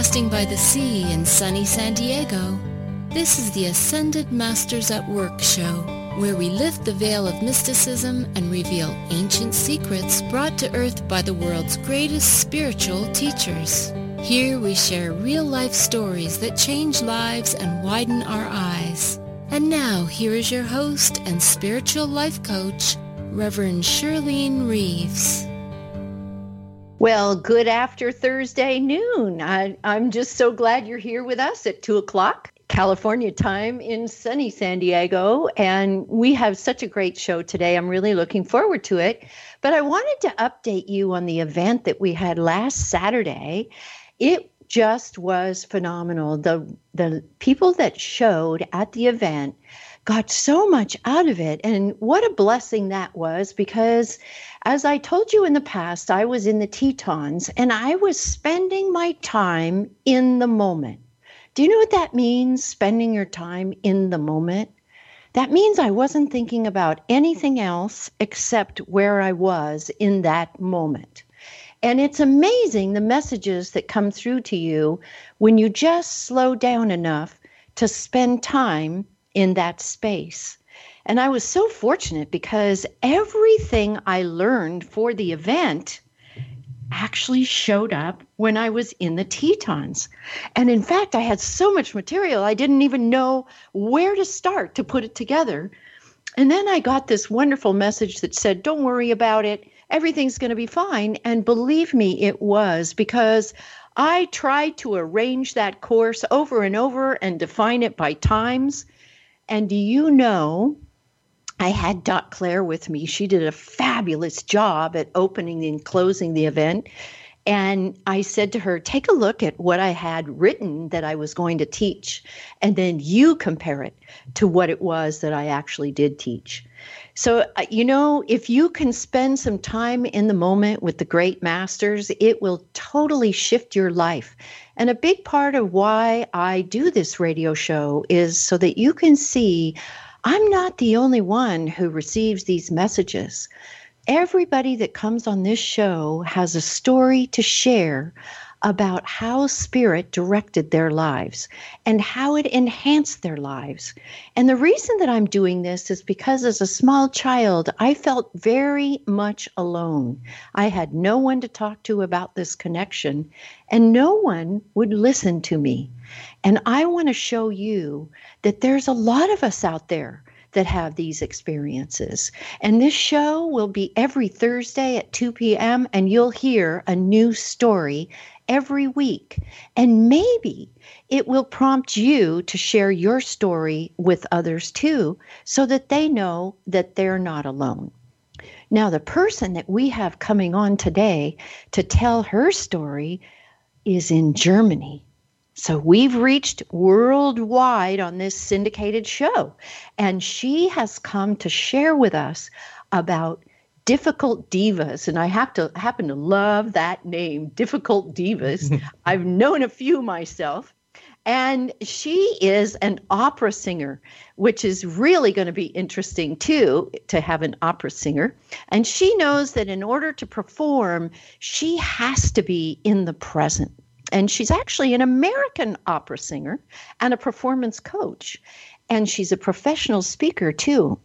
Broadcasting by the sea in sunny San Diego, this is the Ascended Masters at Work show, where we lift the veil of mysticism and reveal ancient secrets brought to earth by the world's greatest spiritual teachers. Here we share real-life stories that change lives and widen our eyes. And now, here is your host and spiritual life coach, Reverend Charlene Reeves. Well, good after Thursday noon. I, am just so glad you're here with us at 2 o'clock California time in sunny San Diego. And we have such a great show today. I'm really looking forward to it. But I wanted to update you on the event that we had last Saturday. It just was phenomenal. The, the people that showed at the event got so much out of it. And what a blessing that was because, as I told you in the past, I was in the Tetons and I was spending my time in the moment. Do you know what that means, spending your time in the moment? That means I wasn't thinking about anything else except where I was in that moment. And it's amazing the messages that come through to you when you just slow down enough to spend time in that space. And I was so fortunate because everything I learned for the event actually showed up when I was in the Tetons. And in fact, I had so much material, I didn't even know where to start to put it together. And then I got this wonderful message that said, Don't worry about it. Everything's going to be fine. And believe me, it was because I tried to arrange that course over and over and define it by times and do you know, I had Dot Claire with me. She did a fabulous job at opening and closing the event. And I said to her, take a look at what I had written that I was going to teach, and then you compare it to what it was that I actually did teach. So, uh, you know, if you can spend some time in the moment with the great masters, it will totally shift your life. And a big part of why I do this radio show is so that you can see I'm not the only one who receives these messages. Everybody that comes on this show has a story to share about how spirit directed their lives and how it enhanced their lives. And the reason that I'm doing this is because as a small child, I felt very much alone. I had no one to talk to about this connection, and no one would listen to me. And I want to show you that there's a lot of us out there that have these experiences. And this show will be every Thursday at 2 p.m., and you'll hear a new story every week. And maybe it will prompt you to share your story with others too, so that they know that they're not alone. Now, the person that we have coming on today to tell her story is in Germany. So we've reached worldwide on this syndicated show. And she has come to share with us about difficult divas and i have to happen to love that name difficult divas. I've known a few myself. And she is an opera singer which is really going to be interesting too to have an opera singer. And she knows that in order to perform she has to be in the present. And she's actually an american opera singer and a performance coach. And she's a professional speaker too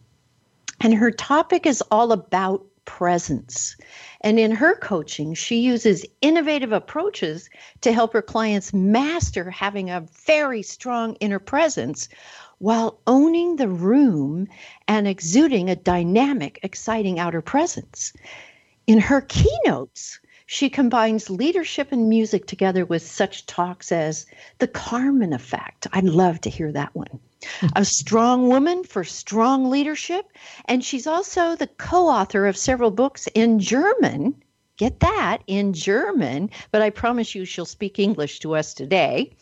and her topic is all about presence. And in her coaching, she uses innovative approaches to help her clients master having a very strong inner presence while owning the room and exuding a dynamic, exciting outer presence. In her keynotes, she combines leadership and music together with such talks as the Carmen effect. I'd love to hear that one a strong woman for strong leadership. And she's also the co author of several books in German. Get that in German, but I promise you she'll speak English to us today.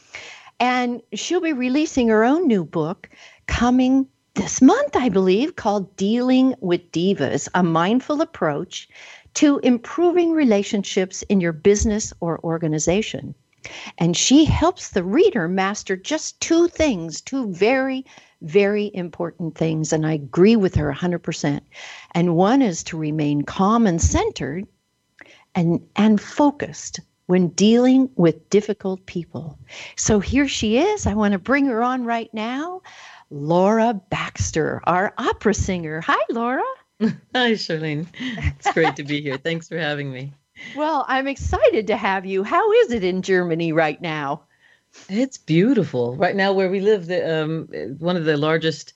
And she'll be releasing her own new book coming this month, I believe, called Dealing with Divas A Mindful Approach to Improving Relationships in Your Business or Organization. And she helps the reader master just two things, two very, very important things. And I agree with her 100%. And one is to remain calm and centered and, and focused when dealing with difficult people. So here she is. I want to bring her on right now. Laura Baxter, our opera singer. Hi, Laura. Hi, Charlene. It's great to be here. Thanks for having me. Well, I'm excited to have you. How is it in Germany right now? It's beautiful. Right now, where we live, the, um, one of the largest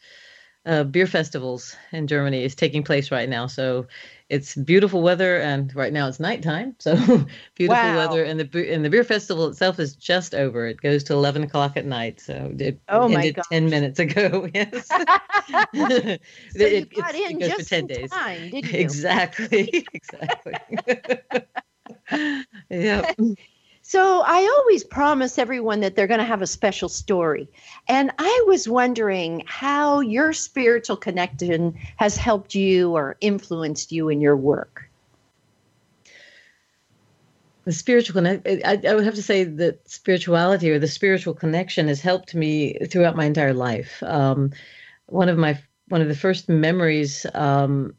uh, beer festivals in Germany is taking place right now. So it's beautiful weather, and right now it's nighttime. So beautiful wow. weather, and the and the beer festival itself is just over. It goes to eleven o'clock at night. So it oh ended gosh. ten minutes ago. Yes, so it, you got it, in it goes just for ten days. Time, didn't you? Exactly, exactly. yeah. So I always promise everyone that they're going to have a special story. And I was wondering how your spiritual connection has helped you or influenced you in your work. The spiritual connect I, I would have to say that spirituality or the spiritual connection has helped me throughout my entire life. Um, one of my one of the first memories um,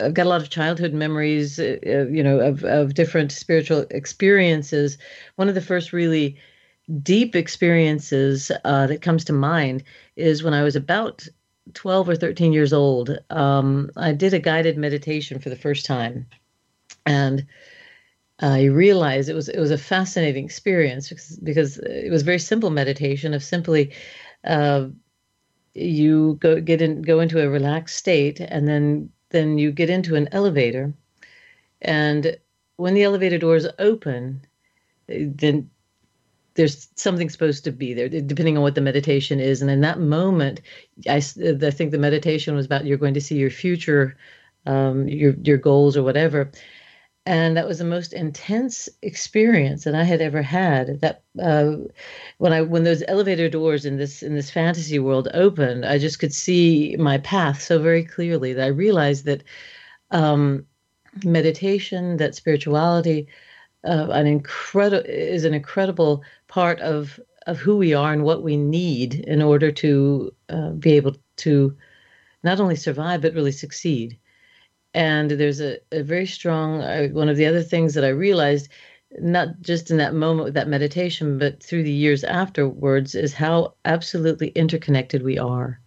I've got a lot of childhood memories, uh, uh, you know, of, of different spiritual experiences. One of the first really deep experiences uh, that comes to mind is when I was about 12 or 13 years old. Um, I did a guided meditation for the first time. And I realized it was it was a fascinating experience because, because it was very simple meditation of simply uh, you go get in go into a relaxed state and then then you get into an elevator, and when the elevator doors open, then there's something supposed to be there, depending on what the meditation is. And in that moment, I, I think the meditation was about you're going to see your future, um, your your goals or whatever. And that was the most intense experience that I had ever had. That uh, when I when those elevator doors in this in this fantasy world opened, I just could see my path so very clearly that I realized that um, meditation, that spirituality, uh, an incredible is an incredible part of of who we are and what we need in order to uh, be able to not only survive but really succeed. And there's a, a very strong uh, one of the other things that I realized not just in that moment with that meditation, but through the years afterwards, is how absolutely interconnected we are.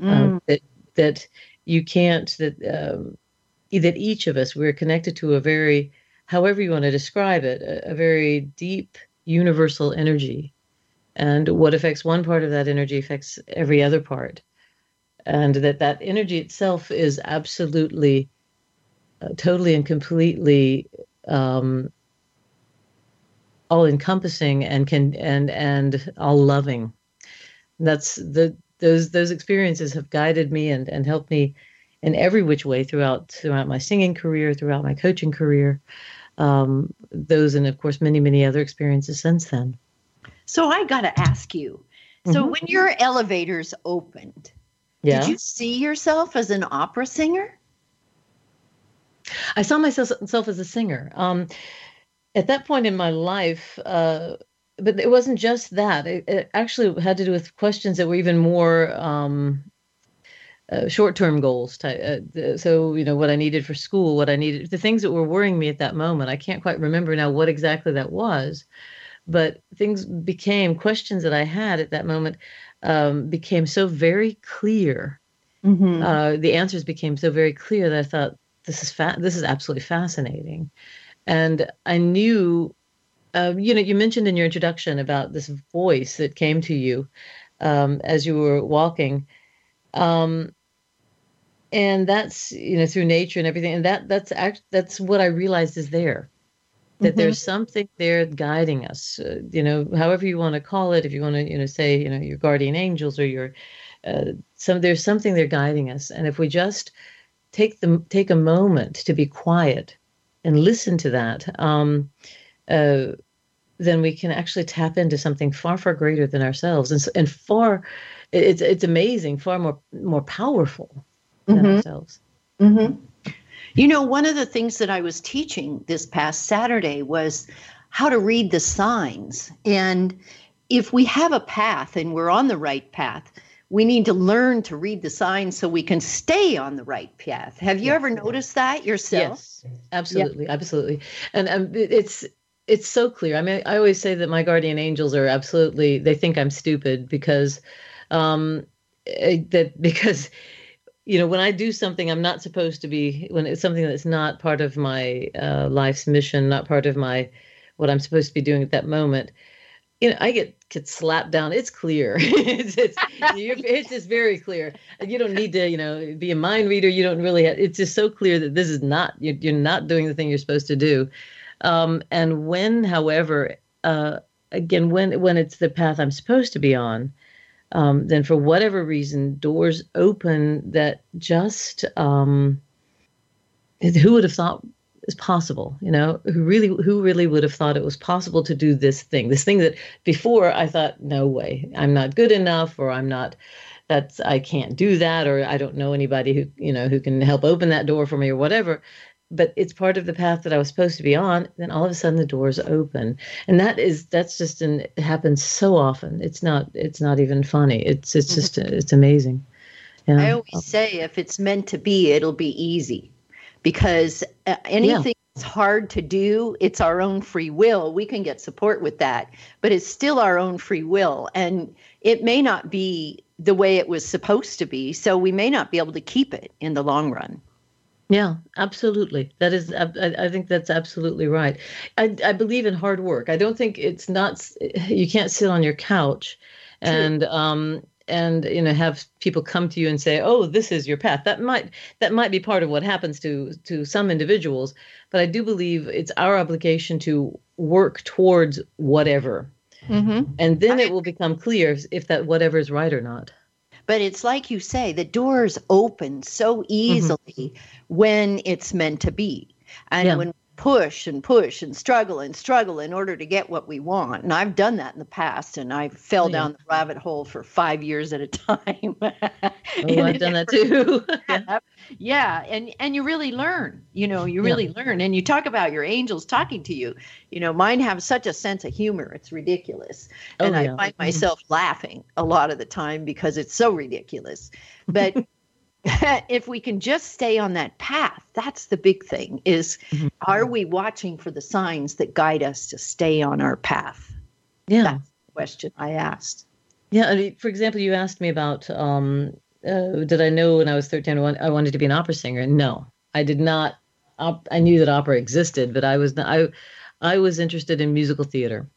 Mm. Uh, that that you can't that um, that each of us we're connected to a very, however you want to describe it, a, a very deep universal energy, and what affects one part of that energy affects every other part, and that that energy itself is absolutely, totally and completely. Um, all encompassing and can and and all loving that's the those those experiences have guided me and and helped me in every which way throughout throughout my singing career throughout my coaching career um, those and of course many many other experiences since then so i got to ask you so mm-hmm. when your elevators opened yeah. did you see yourself as an opera singer i saw myself as a singer um, at that point in my life, uh, but it wasn't just that. It, it, actually had to do with questions that were even more um, uh, short-term goals. Type, uh, so you know what I needed for school, what I needed, the things that were worrying me at that moment. I can't quite remember now what exactly that was, but things became questions that I had at that moment um, became so very clear. Mm-hmm. Uh, the answers became so very clear that I thought this is fa- this is absolutely fascinating. And I knew, uh, you know, you mentioned in your introduction about this voice that came to you um, as you were walking. Um, and that's you know through nature and everything and that that's act that's what i realized is there that mm-hmm. there's something there guiding us uh, you know however you want to call it if you want to you know say you know your guardian angels or your uh, some there's something there guiding us and if we just take the take a moment to be quiet and listen to that, um, uh, then we can actually tap into something far, far greater than ourselves, and and far, it's it's amazing, far more more powerful than mm-hmm. ourselves. Mm-hmm. You know, one of the things that I was teaching this past Saturday was how to read the signs, and if we have a path and we're on the right path, we need to learn to read the signs so we can stay on the right path. Have you yes. ever noticed that yourself? Yes, absolutely, yeah. absolutely. And um, it's it's so clear. I mean, I always say that my guardian angels are absolutely. They think I'm stupid because, um, eh, that because, you know, when I do something I'm not supposed to be, when it's something that's not part of my uh, life's mission, not part of my what I'm supposed to be doing at that moment, you know, I get get slapped down. It's clear. it's it's, it's just very clear. You don't need to, you know, be a mind reader. You don't really. Have, it's just so clear that this is not you're, you're not doing the thing you're supposed to do. Um, and when, however, uh, again, when when it's the path I'm supposed to be on, um, then for whatever reason, doors open that just um, who would have thought is possible you know? Who really who really would have thought it was possible to do this thing? This thing that before i thought no way. I'm not good enough or i'm not that's i can't do that or i don't know anybody who you know who can help open that door for me or whatever. But it's part of the path that i was supposed to be on. Then all of a sudden the doors open. And that is that's just an it happens so often. It's not it's not even funny. It's it's just mm-hmm. it's amazing. Yeah. i always say if it's meant to be it'll be easy because uh, anything yeah. that's hard to do, it's our own free will. We can get support with that, but it's still our own free will. And it may not be the way it was supposed to be. So we may not be able to keep it in the long run. Yeah, absolutely. That is, I, I, think that's absolutely right. I, I believe in hard work. I don't think it's not, you can't sit on your couch and um, and you know have people come to you and say oh this is your path that might that might be part of what happens to to some individuals but i do believe it's our obligation to work towards whatever mm-hmm. and then it will become clear if that whatever is right or not but it's like you say the doors open so easily mm-hmm. when it's meant to be and yeah. when push and push and struggle and struggle in order to get what we want. And I've done that in the past and I fell oh, yeah. down the rabbit hole for five years at a time. oh, I've done that too. yeah. yeah. And and you really learn, you know, you really yeah. learn. And you talk about your angels talking to you. You know, mine have such a sense of humor. It's ridiculous. Oh, and I find mm-hmm. myself laughing a lot of the time because it's so ridiculous. But if we can just stay on that path that's the big thing is mm-hmm. are we watching for the signs that guide us to stay on our path? Yeah. That's the question i asked. Yeah I mean, for example you asked me about um, uh, did i know when i was 13 i wanted to be an opera singer? No i did not op- i knew that opera existed but i was not, i i was interested in musical theater.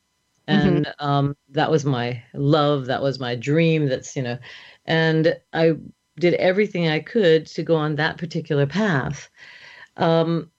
And mm-hmm. um, that was my love that was my dream that's you know and i did everything I could to go on that particular path. Um,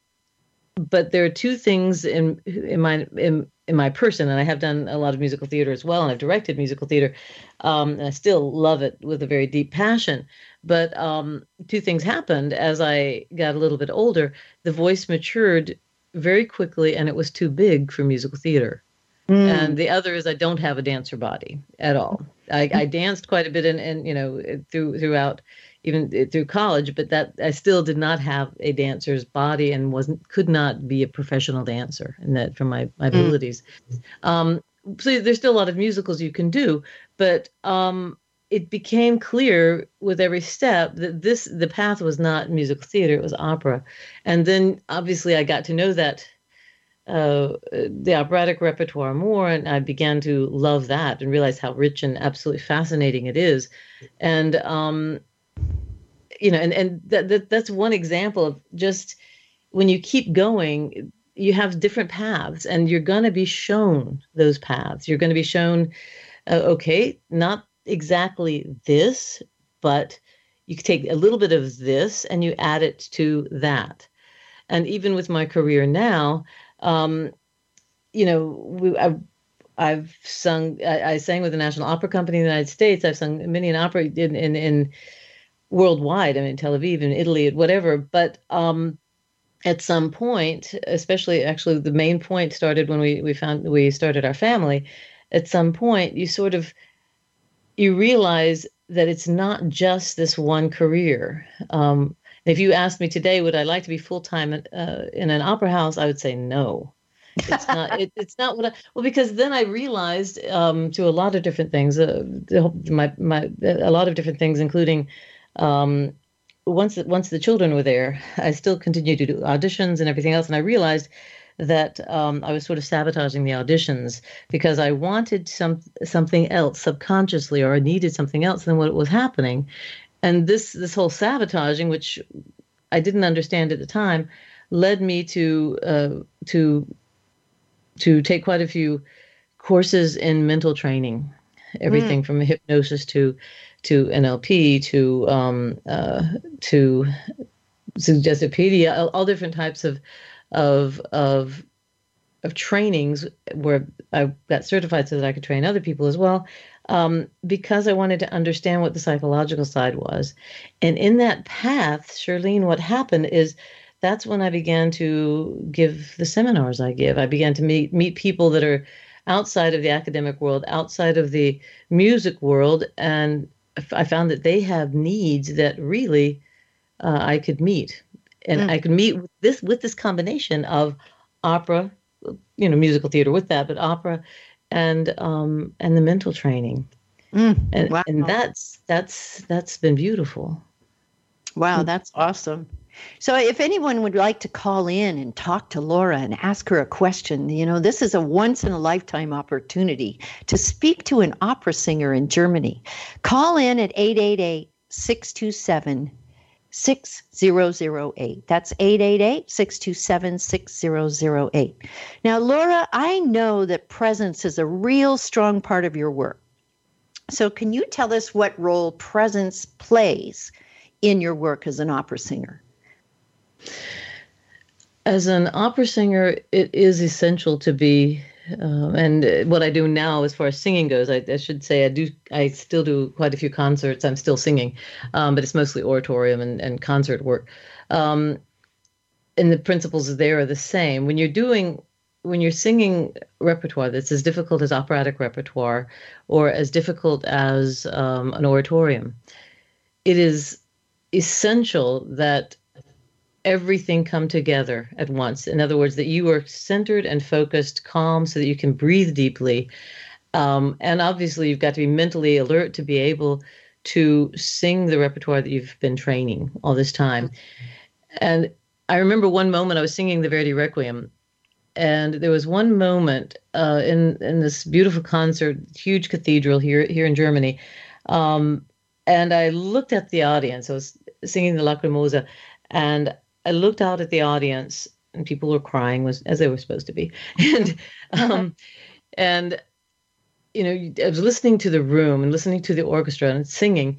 but there are two things in in my in, in my person, and I have done a lot of musical theater as well, and I've directed musical theater, um, and I still love it with a very deep passion. But um, two things happened as I got a little bit older. The voice matured very quickly, and it was too big for musical theater. Mm. And the other is I don't have a dancer body at all. I, I danced quite a bit and, and you know through throughout even through college, but that I still did not have a dancer's body and wasn't could not be a professional dancer, and that from my, my mm. abilities. Um, so there's still a lot of musicals you can do, but um, it became clear with every step that this the path was not musical theater; it was opera, and then obviously I got to know that uh, the operatic repertoire more, and I began to love that and realize how rich and absolutely fascinating it is. And um, you know, and and that, that that's one example of just when you keep going, you have different paths, and you're going to be shown those paths. You're going to be shown, uh, okay, not exactly this, but you take a little bit of this and you add it to that. And even with my career now, um, you know, we, I've, I've sung, I, I, sang with the National Opera Company in the United States. I've sung many an opera in, in, in worldwide. I mean, Tel Aviv and Italy, at whatever. But um, at some point, especially actually the main point started when we, we found we started our family. At some point, you sort of you realize that it's not just this one career. Um, if you asked me today, would I like to be full time uh, in an opera house? I would say no. It's not. it, it's not what I. Well, because then I realized um, to a lot of different things. Uh, my my a lot of different things, including um, once once the children were there, I still continued to do auditions and everything else, and I realized that um, I was sort of sabotaging the auditions because I wanted some something else subconsciously, or I needed something else than what was happening. And this this whole sabotaging, which I didn't understand at the time, led me to uh, to to take quite a few courses in mental training, everything mm. from hypnosis to to NLP to um, uh, to Suggestopedia, all, all different types of of of of trainings where I got certified so that I could train other people as well, um, because I wanted to understand what the psychological side was. And in that path, Charlene, what happened is that's when I began to give the seminars I give. I began to meet meet people that are outside of the academic world, outside of the music world, and I found that they have needs that really uh, I could meet, and mm. I could meet with this with this combination of opera, you know, musical theater with that, but opera and um, and the mental training, mm. and wow. and that's that's that's been beautiful. Wow, that's awesome. So, if anyone would like to call in and talk to Laura and ask her a question, you know, this is a once in a lifetime opportunity to speak to an opera singer in Germany. Call in at 888 627 6008. That's 888 627 6008. Now, Laura, I know that presence is a real strong part of your work. So, can you tell us what role presence plays in your work as an opera singer? As an opera singer, it is essential to be um, and what I do now, as far as singing goes, I, I, should say I do. I still do quite a few concerts. I'm still singing, um, but it's mostly oratorium and, and concert work. Um, and the principles there are the same. When you're doing, when you're singing repertoire that's as difficult as operatic repertoire, or as difficult as um, an oratorium, it is essential that everything come together at once. In other words, that you are centered and focused, calm, so that you can breathe deeply. Um, and obviously, you've got to be mentally alert to be able to sing the repertoire that you've been training all this time. And I remember one moment I was singing the Verdi Requiem, and there was one moment uh, in in this beautiful concert, huge cathedral here here in Germany. Um, and I looked at the audience. I was singing the Lacrimosa, and I looked out at the audience and people were crying was as they were supposed to be. And um and you know, I was listening to the room and listening to the orchestra and singing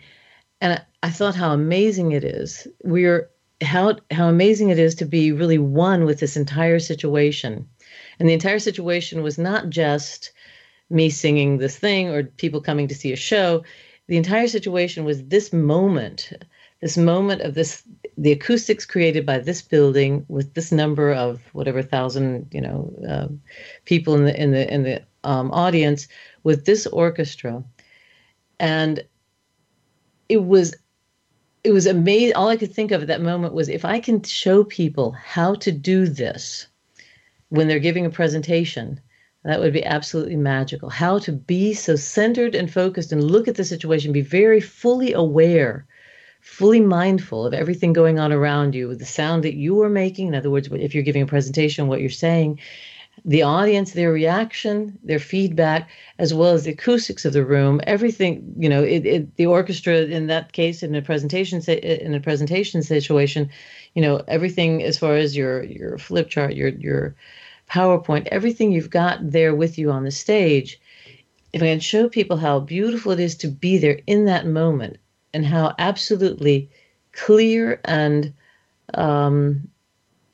and I, I thought how amazing it is. We're how how amazing it is to be really one with this entire situation. And the entire situation was not just me singing this thing or people coming to see a show. The entire situation was this moment this moment of this the acoustics created by this building with this number of whatever thousand you know uh, people in the in the in the um, audience with this orchestra. And it was it was amazing all i could think of at that moment was if i can show people how to do this when they're giving a presentation that would be absolutely magical. How to be so centered and focused and look at the situation be very fully aware fully mindful of everything going on around you, the sound that you are making. In other words, if you're giving a presentation, what you're saying, the audience, their reaction, their feedback, as well as the acoustics of the room, everything, you know, it, it, the orchestra in that case, in a presentation, in a presentation situation, you know, everything as far as your your flip chart, your your PowerPoint, everything you've got there with you on the stage. If I can show people how beautiful it is to be there in that moment, and how absolutely clear and um,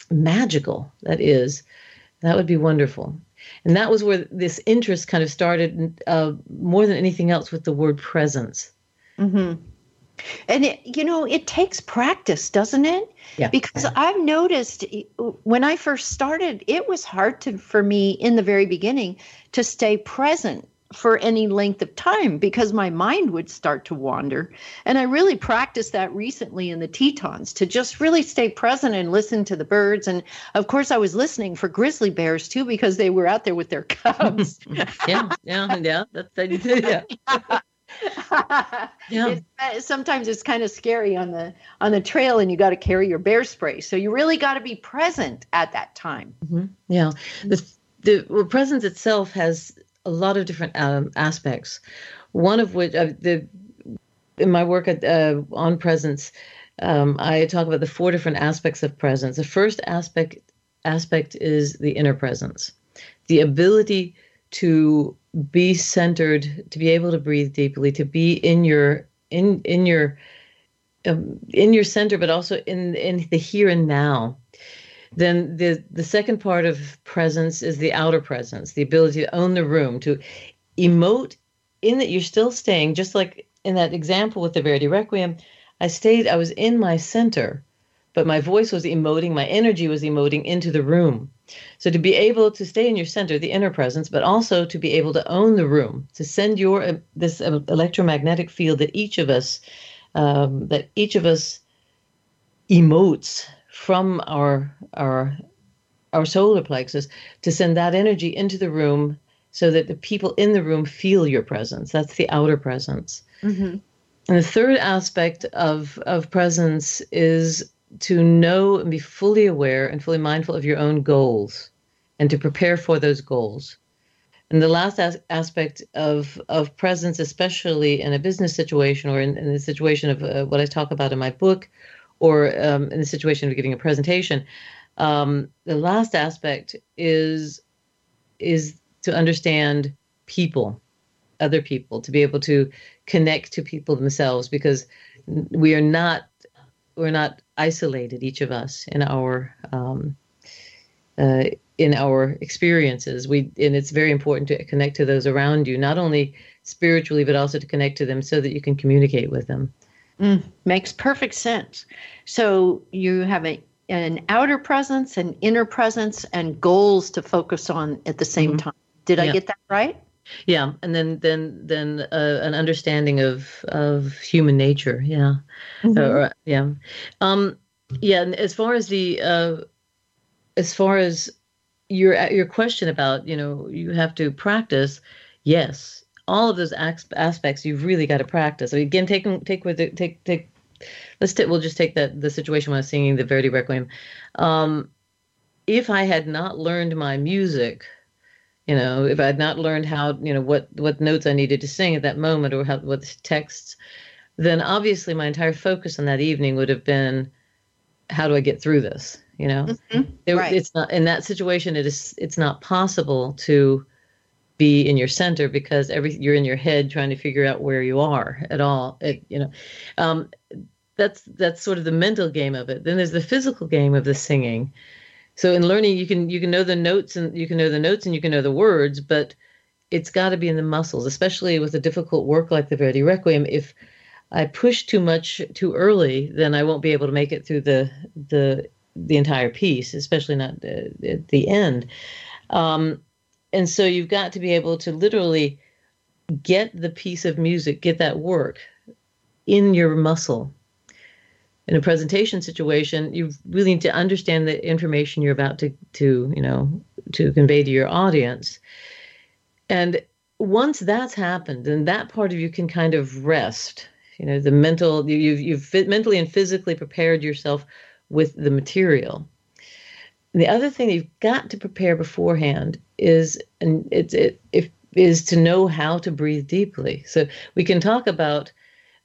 magical that is, that would be wonderful. And that was where this interest kind of started uh, more than anything else with the word presence. Mm-hmm. And it, you know, it takes practice, doesn't it? Yeah. Because I've noticed when I first started, it was hard to for me in the very beginning to stay present for any length of time because my mind would start to wander. And I really practiced that recently in the Tetons to just really stay present and listen to the birds. And of course, I was listening for grizzly bears too because they were out there with their cubs. yeah, yeah, yeah. That's, yeah. yeah. It's, uh, sometimes it's kind of scary on the on the trail, and you got to carry your bear spray. So you really got to be present at that time. Mm-hmm. Yeah, the the well, presence itself has a lot of different um, aspects. One of which uh, the in my work at, uh, on presence, um, I talk about the four different aspects of presence. The first aspect aspect is the inner presence, the ability to be centered, to be able to breathe deeply, to be in your in in your um, in your center, but also in in the here and now. Then the the second part of presence is the outer presence, the ability to own the room, to emote in that you're still staying, just like in that example with the Verdi Requiem. I stayed, I was in my center, but my voice was emoting, my energy was emoting into the room. So to be able to stay in your center, the inner presence, but also to be able to own the room, to send your uh, this uh, electromagnetic field that each of us um, that each of us emotes from our our our solar plexus to send that energy into the room so that the people in the room feel your presence. That's the outer presence. Mm-hmm. And the third aspect of of presence is to know and be fully aware and fully mindful of your own goals and to prepare for those goals. And the last as- aspect of, of presence, especially in a business situation or in, in the situation of uh, what I talk about in my book or um, in the situation of giving a presentation, um, the last aspect is is to understand people, other people, to be able to connect to people themselves because we are not we're not isolated each of us in our um, uh, in our experiences. We and it's very important to connect to those around you not only spiritually but also to connect to them so that you can communicate with them mm, makes perfect sense so you have a, an outer presence an inner presence and goals to focus on at the same mm-hmm. time did yeah. i get that right yeah and then then then uh, an understanding of of human nature yeah mm-hmm. uh, yeah um yeah and as far as the uh as far as your your question about you know you have to practice yes all of those aspects you've really got to practice again take take with it take take let's take we'll just take that the situation when i was singing the verdi requiem um if i had not learned my music you know if i had not learned how you know what what notes i needed to sing at that moment or how what texts then obviously my entire focus on that evening would have been how do i get through this you know mm-hmm. there, right. it's not in that situation it is it's not possible to be in your center because every you're in your head trying to figure out where you are at all it, you know. Um, that's that's sort of the mental game of it. Then there's the physical game of the singing. So in learning you can you can know the notes and you can know the notes and you can know the words but it's got to be in the muscles especially with a difficult work like the verdi requiem. If i push too much too early then i won't be able to make it through the the the entire piece especially not uh, at the end. Um, and so you've got to be able to literally get the piece of music get that work in your muscle in a presentation situation, you really need to understand the information you're about to to you know to convey to your audience. And once that's happened, then that part of you can kind of rest. You know, the mental you, you've you've mentally and physically prepared yourself with the material. The other thing you've got to prepare beforehand is, and it's it, if is to know how to breathe deeply. So we can talk about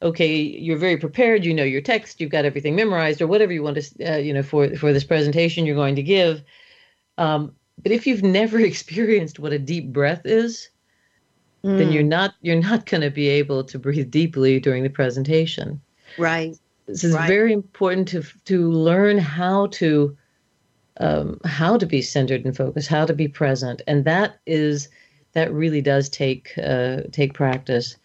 okay, you're very prepared, you know your text, you've got everything memorized, or whatever you want to, uh, you know, for for this presentation you're going to give. Um, but if you've never experienced what a deep breath is, mm. then you're not you're not going to be able to breathe deeply during the presentation. Right. This is right. very important to to learn how to um, how to be centered and focused, how to be present, and that is that really does take uh, take practice.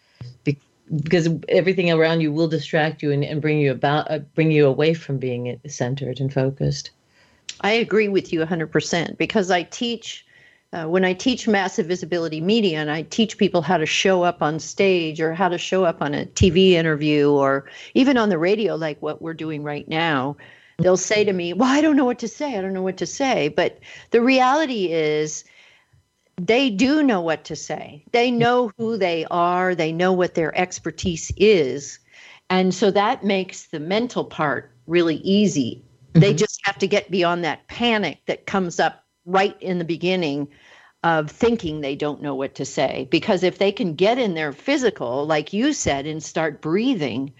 Because everything around you will distract you and, and bring you about uh, bring you away from being centered and focused. I agree with you 100% because i teach uh, when i teach massive visibility media and i teach people how to show up on stage or how to show up on a tv interview or even on the radio like what we're doing right now they'll say to me well i don't know what to say i don't know what to say but the reality is they do know what to say. They know who they are, they know what their expertise is. And so that makes the mental part really easy. Mm-hmm. They just have to get beyond that panic that comes up right in the beginning of thinking they don't know what to say. Because if they can get in their physical, like you said, and start breathing,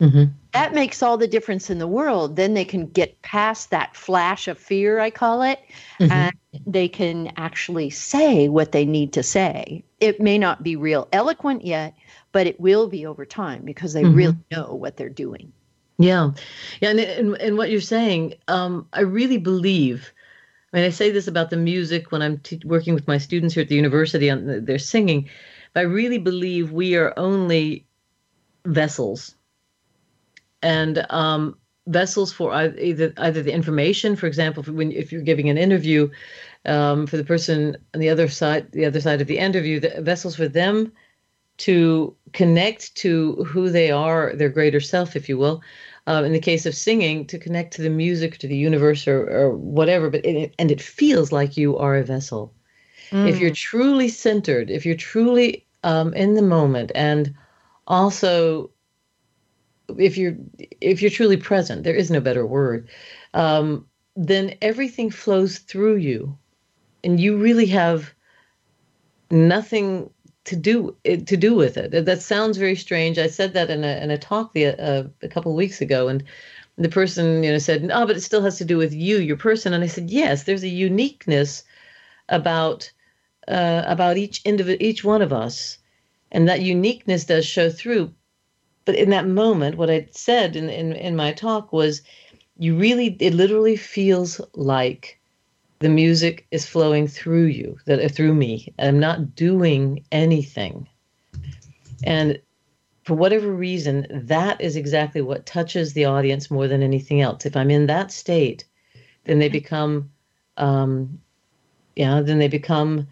mm-hmm. That makes all the difference in the world. Then they can get past that flash of fear, I call it, mm-hmm. and they can actually say what they need to say. It may not be real eloquent yet, but it will be over time because they mm-hmm. really know what they're doing. Yeah. Yeah. And, and, and what you're saying, um, I really believe. I mean, I say this about the music when I'm t- working with my students here at the university on the, their singing. But I really believe we are only vessels. And um, vessels for either either the information, for example, when if you're giving an interview, um, for the person on the other side, the other side of the interview, the vessels for them to connect to who they are, their greater self, if you will. Uh, in the case of singing, to connect to the music, to the universe, or, or whatever. But it, and it feels like you are a vessel. Mm. If you're truly centered, if you're truly um, in the moment, and also if you're if you're truly present, there is no better word. Um, then everything flows through you, and you really have nothing to do to do with it. That sounds very strange. I said that in a in a talk the, uh, a couple of weeks ago, and the person you know said, "No, but it still has to do with you, your person." And I said, "Yes, there's a uniqueness about uh, about each individual, each one of us, and that uniqueness does show through." But in that moment, what I said in in, in my talk was, you really it literally feels like the music is flowing through you, that uh, through me. I'm not doing anything. And for whatever reason, that is exactly what touches the audience more than anything else. If I'm in that state, then they become, um, yeah, then they become,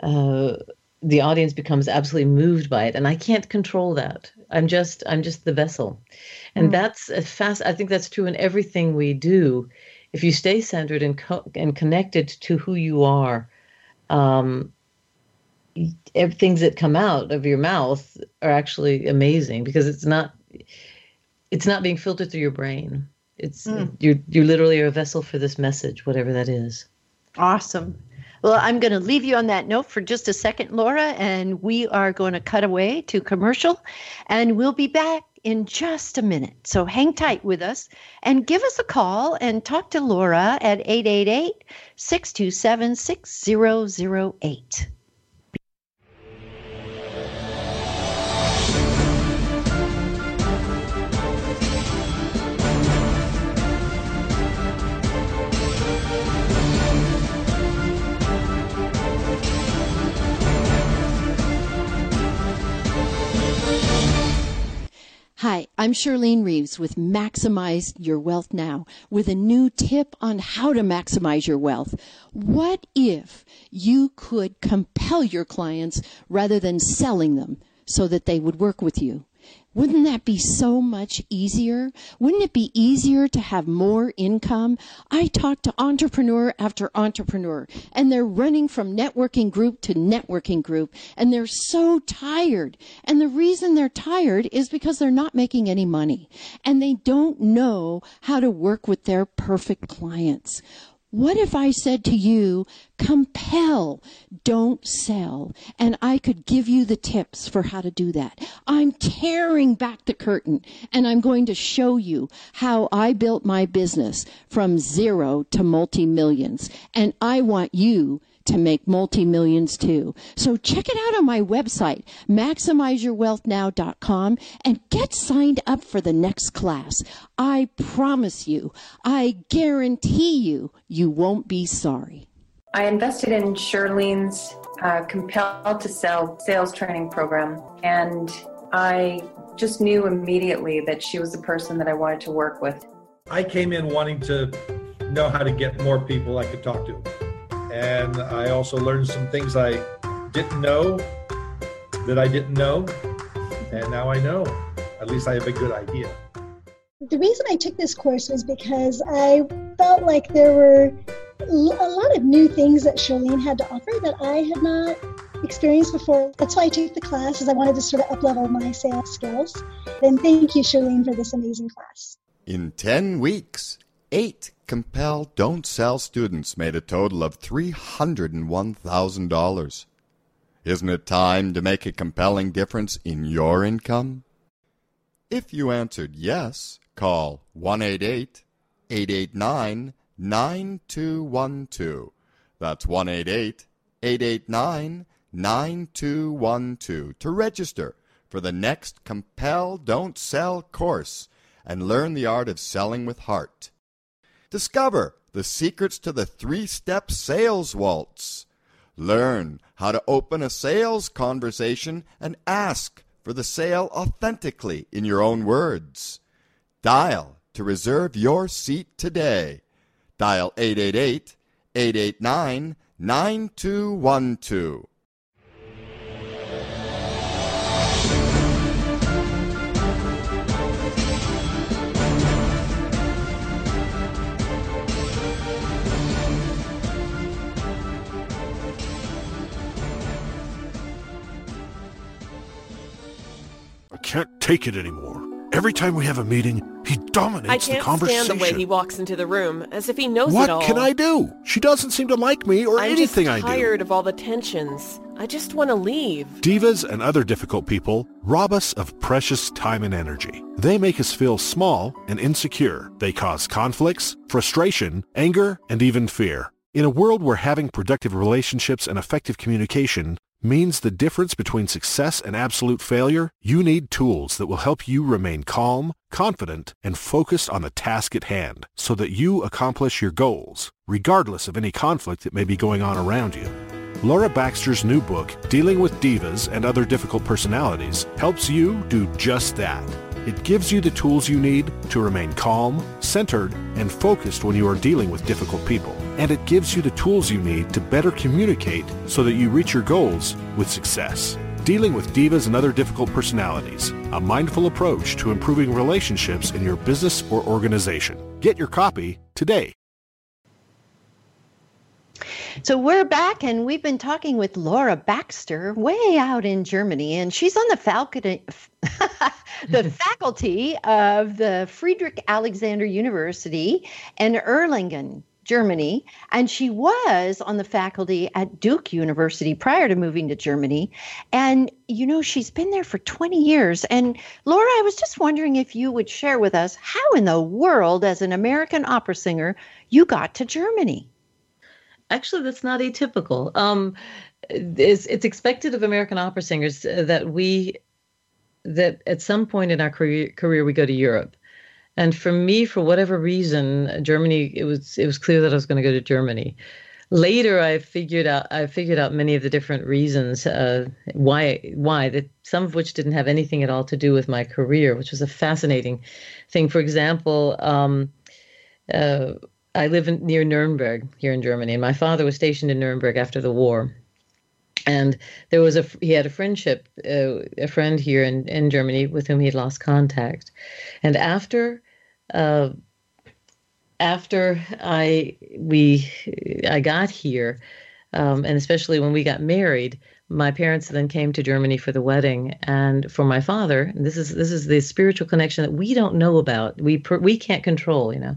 uh, the audience becomes absolutely moved by it, and I can't control that. I'm just, I'm just the vessel, and mm. that's a fast. I think that's true in everything we do if you stay centered and co- and connected to who you are, um, things that come out of your mouth are actually amazing because it's not it's not being filtered through your brain. It's mm. you you literally are a vessel for this message, whatever that is. Awesome. Well, I'm going to leave you on that note for just a second, Laura, and we are going to cut away to commercial, and we'll be back in just a minute. So hang tight with us and give us a call and talk to Laura at 888 627 6008. Hi, I'm Charlene Reeves with Maximize Your Wealth Now with a new tip on how to maximize your wealth. What if you could compel your clients rather than selling them so that they would work with you? Wouldn't that be so much easier? Wouldn't it be easier to have more income? I talk to entrepreneur after entrepreneur and they're running from networking group to networking group and they're so tired. And the reason they're tired is because they're not making any money and they don't know how to work with their perfect clients. What if I said to you, compel, don't sell, and I could give you the tips for how to do that? I'm tearing back the curtain and I'm going to show you how I built my business from zero to multi millions. And I want you to make multi-millions too. So check it out on my website, maximizeyourwealthnow.com and get signed up for the next class. I promise you, I guarantee you, you won't be sorry. I invested in Charlene's uh, Compelled to Sell sales training program, and I just knew immediately that she was the person that I wanted to work with. I came in wanting to know how to get more people I could talk to and I also learned some things I didn't know that I didn't know, and now I know. At least I have a good idea. The reason I took this course was because I felt like there were a lot of new things that Charlene had to offer that I had not experienced before. That's why I took the class, is I wanted to sort of uplevel my sales skills. And thank you, Charlene, for this amazing class. In 10 weeks, eight Compel Don't Sell students made a total of $301,000. Isn't it time to make a compelling difference in your income? If you answered yes, call 188 889 9212. That's 188 889 9212 to register for the next Compel Don't Sell course and learn the art of selling with heart. Discover the secrets to the three step sales waltz. Learn how to open a sales conversation and ask for the sale authentically in your own words. Dial to reserve your seat today. Dial 888 889 9212. Can't take it anymore. Every time we have a meeting, he dominates the conversation. I can't stand the way he walks into the room, as if he knows what it all. What can I do? She doesn't seem to like me or anything I'm anything I do. tired of all the tensions. I just want to leave. Divas and other difficult people rob us of precious time and energy. They make us feel small and insecure. They cause conflicts, frustration, anger, and even fear. In a world where having productive relationships and effective communication means the difference between success and absolute failure, you need tools that will help you remain calm, confident, and focused on the task at hand so that you accomplish your goals, regardless of any conflict that may be going on around you. Laura Baxter's new book, Dealing with Divas and Other Difficult Personalities, helps you do just that. It gives you the tools you need to remain calm, centered, and focused when you are dealing with difficult people. And it gives you the tools you need to better communicate so that you reach your goals with success. Dealing with Divas and Other Difficult Personalities, a mindful approach to improving relationships in your business or organization. Get your copy today. So we're back, and we've been talking with Laura Baxter way out in Germany, and she's on the faculty, the faculty of the Friedrich Alexander University in Erlangen, Germany, and she was on the faculty at Duke University prior to moving to Germany. And you know, she's been there for 20 years. And Laura, I was just wondering if you would share with us how in the world, as an American opera singer, you got to Germany actually that's not atypical. Um, it's, it's expected of american opera singers uh, that we that at some point in our career, career we go to europe. And for me for whatever reason germany it was it was clear that i was going to go to germany. Later i figured out i figured out many of the different reasons uh, why why that some of which didn't have anything at all to do with my career which was a fascinating thing. For example um, uh, I live in, near Nuremberg here in Germany, and my father was stationed in Nuremberg after the war. And there was a he had a friendship, uh, a friend here in, in Germany with whom he had lost contact. And after uh, after I we I got here, um, and especially when we got married, my parents then came to Germany for the wedding, and for my father, this is this is the spiritual connection that we don't know about. We we can't control, you know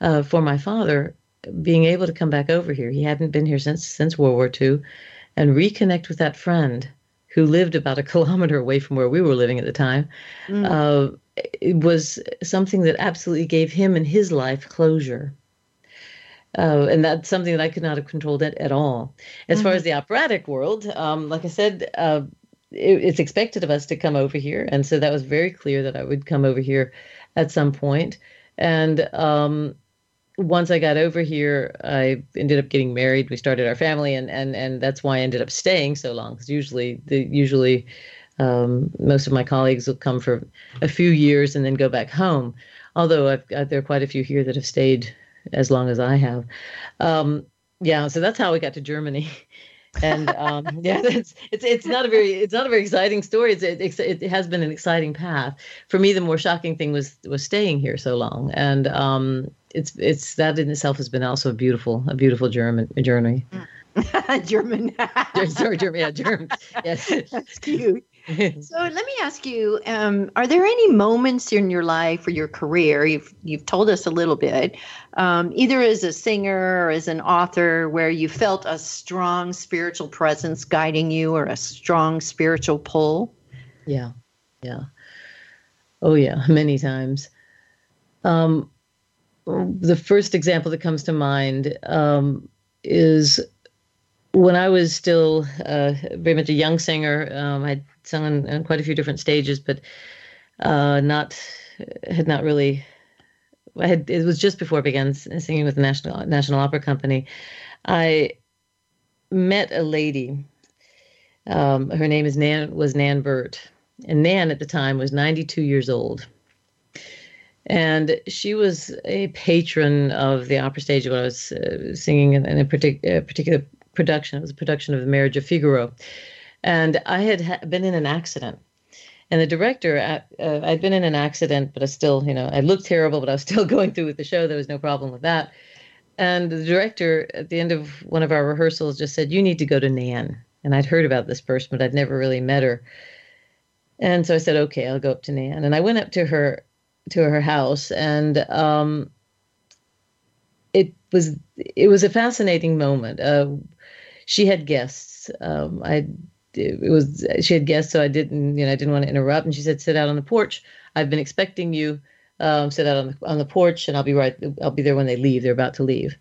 uh, for my father being able to come back over here. He hadn't been here since since World War II, and reconnect with that friend who lived about a kilometer away from where we were living at the time. Mm. Uh, it was something that absolutely gave him and his life closure. Uh, and that's something that I could not have controlled at, at all. As mm-hmm. far as the operatic world, um, like I said, uh, it, it's expected of us to come over here, and so that was very clear that I would come over here at some point. And um, once I got over here, I ended up getting married. We started our family, and and and that's why I ended up staying so long. Because usually, the usually um, most of my colleagues will come for a few years and then go back home. Although I've there are quite a few here that have stayed as long as I have. Um, yeah, so that's how we got to Germany. and um, yeah, it's, it's it's not a very it's not a very exciting story. It's, it, it has been an exciting path for me. The more shocking thing was was staying here so long, and um, it's it's that in itself has been also a beautiful a beautiful German journey. German. Sorry, German. Yeah, German. Yes, that's cute. so let me ask you: um, Are there any moments in your life or your career you've you've told us a little bit, um, either as a singer or as an author, where you felt a strong spiritual presence guiding you, or a strong spiritual pull? Yeah, yeah. Oh yeah, many times. Um, the first example that comes to mind um, is when I was still uh, very much a young singer. Um, I'd sung on, on, quite a few different stages, but uh, not had not really. I had it was just before I began singing with the National National Opera Company. I met a lady. Um, her name is Nan was Nan Burt, and Nan at the time was 92 years old. And she was a patron of the opera stage when I was uh, singing in, in a, partic- a particular production. It was a production of The Marriage of Figaro. And I had ha- been in an accident. And the director, uh, uh, I'd been in an accident, but I still, you know, I looked terrible, but I was still going through with the show. There was no problem with that. And the director, at the end of one of our rehearsals, just said, You need to go to Nan. And I'd heard about this person, but I'd never really met her. And so I said, Okay, I'll go up to Nan. And I went up to her to her house and um, it was it was a fascinating moment. Uh, she had guests. Um, I it was she had guests, so I didn't you know I didn't want to interrupt. And she said, "Sit out on the porch. I've been expecting you. Um, sit out on the on the porch, and I'll be right. I'll be there when they leave. They're about to leave."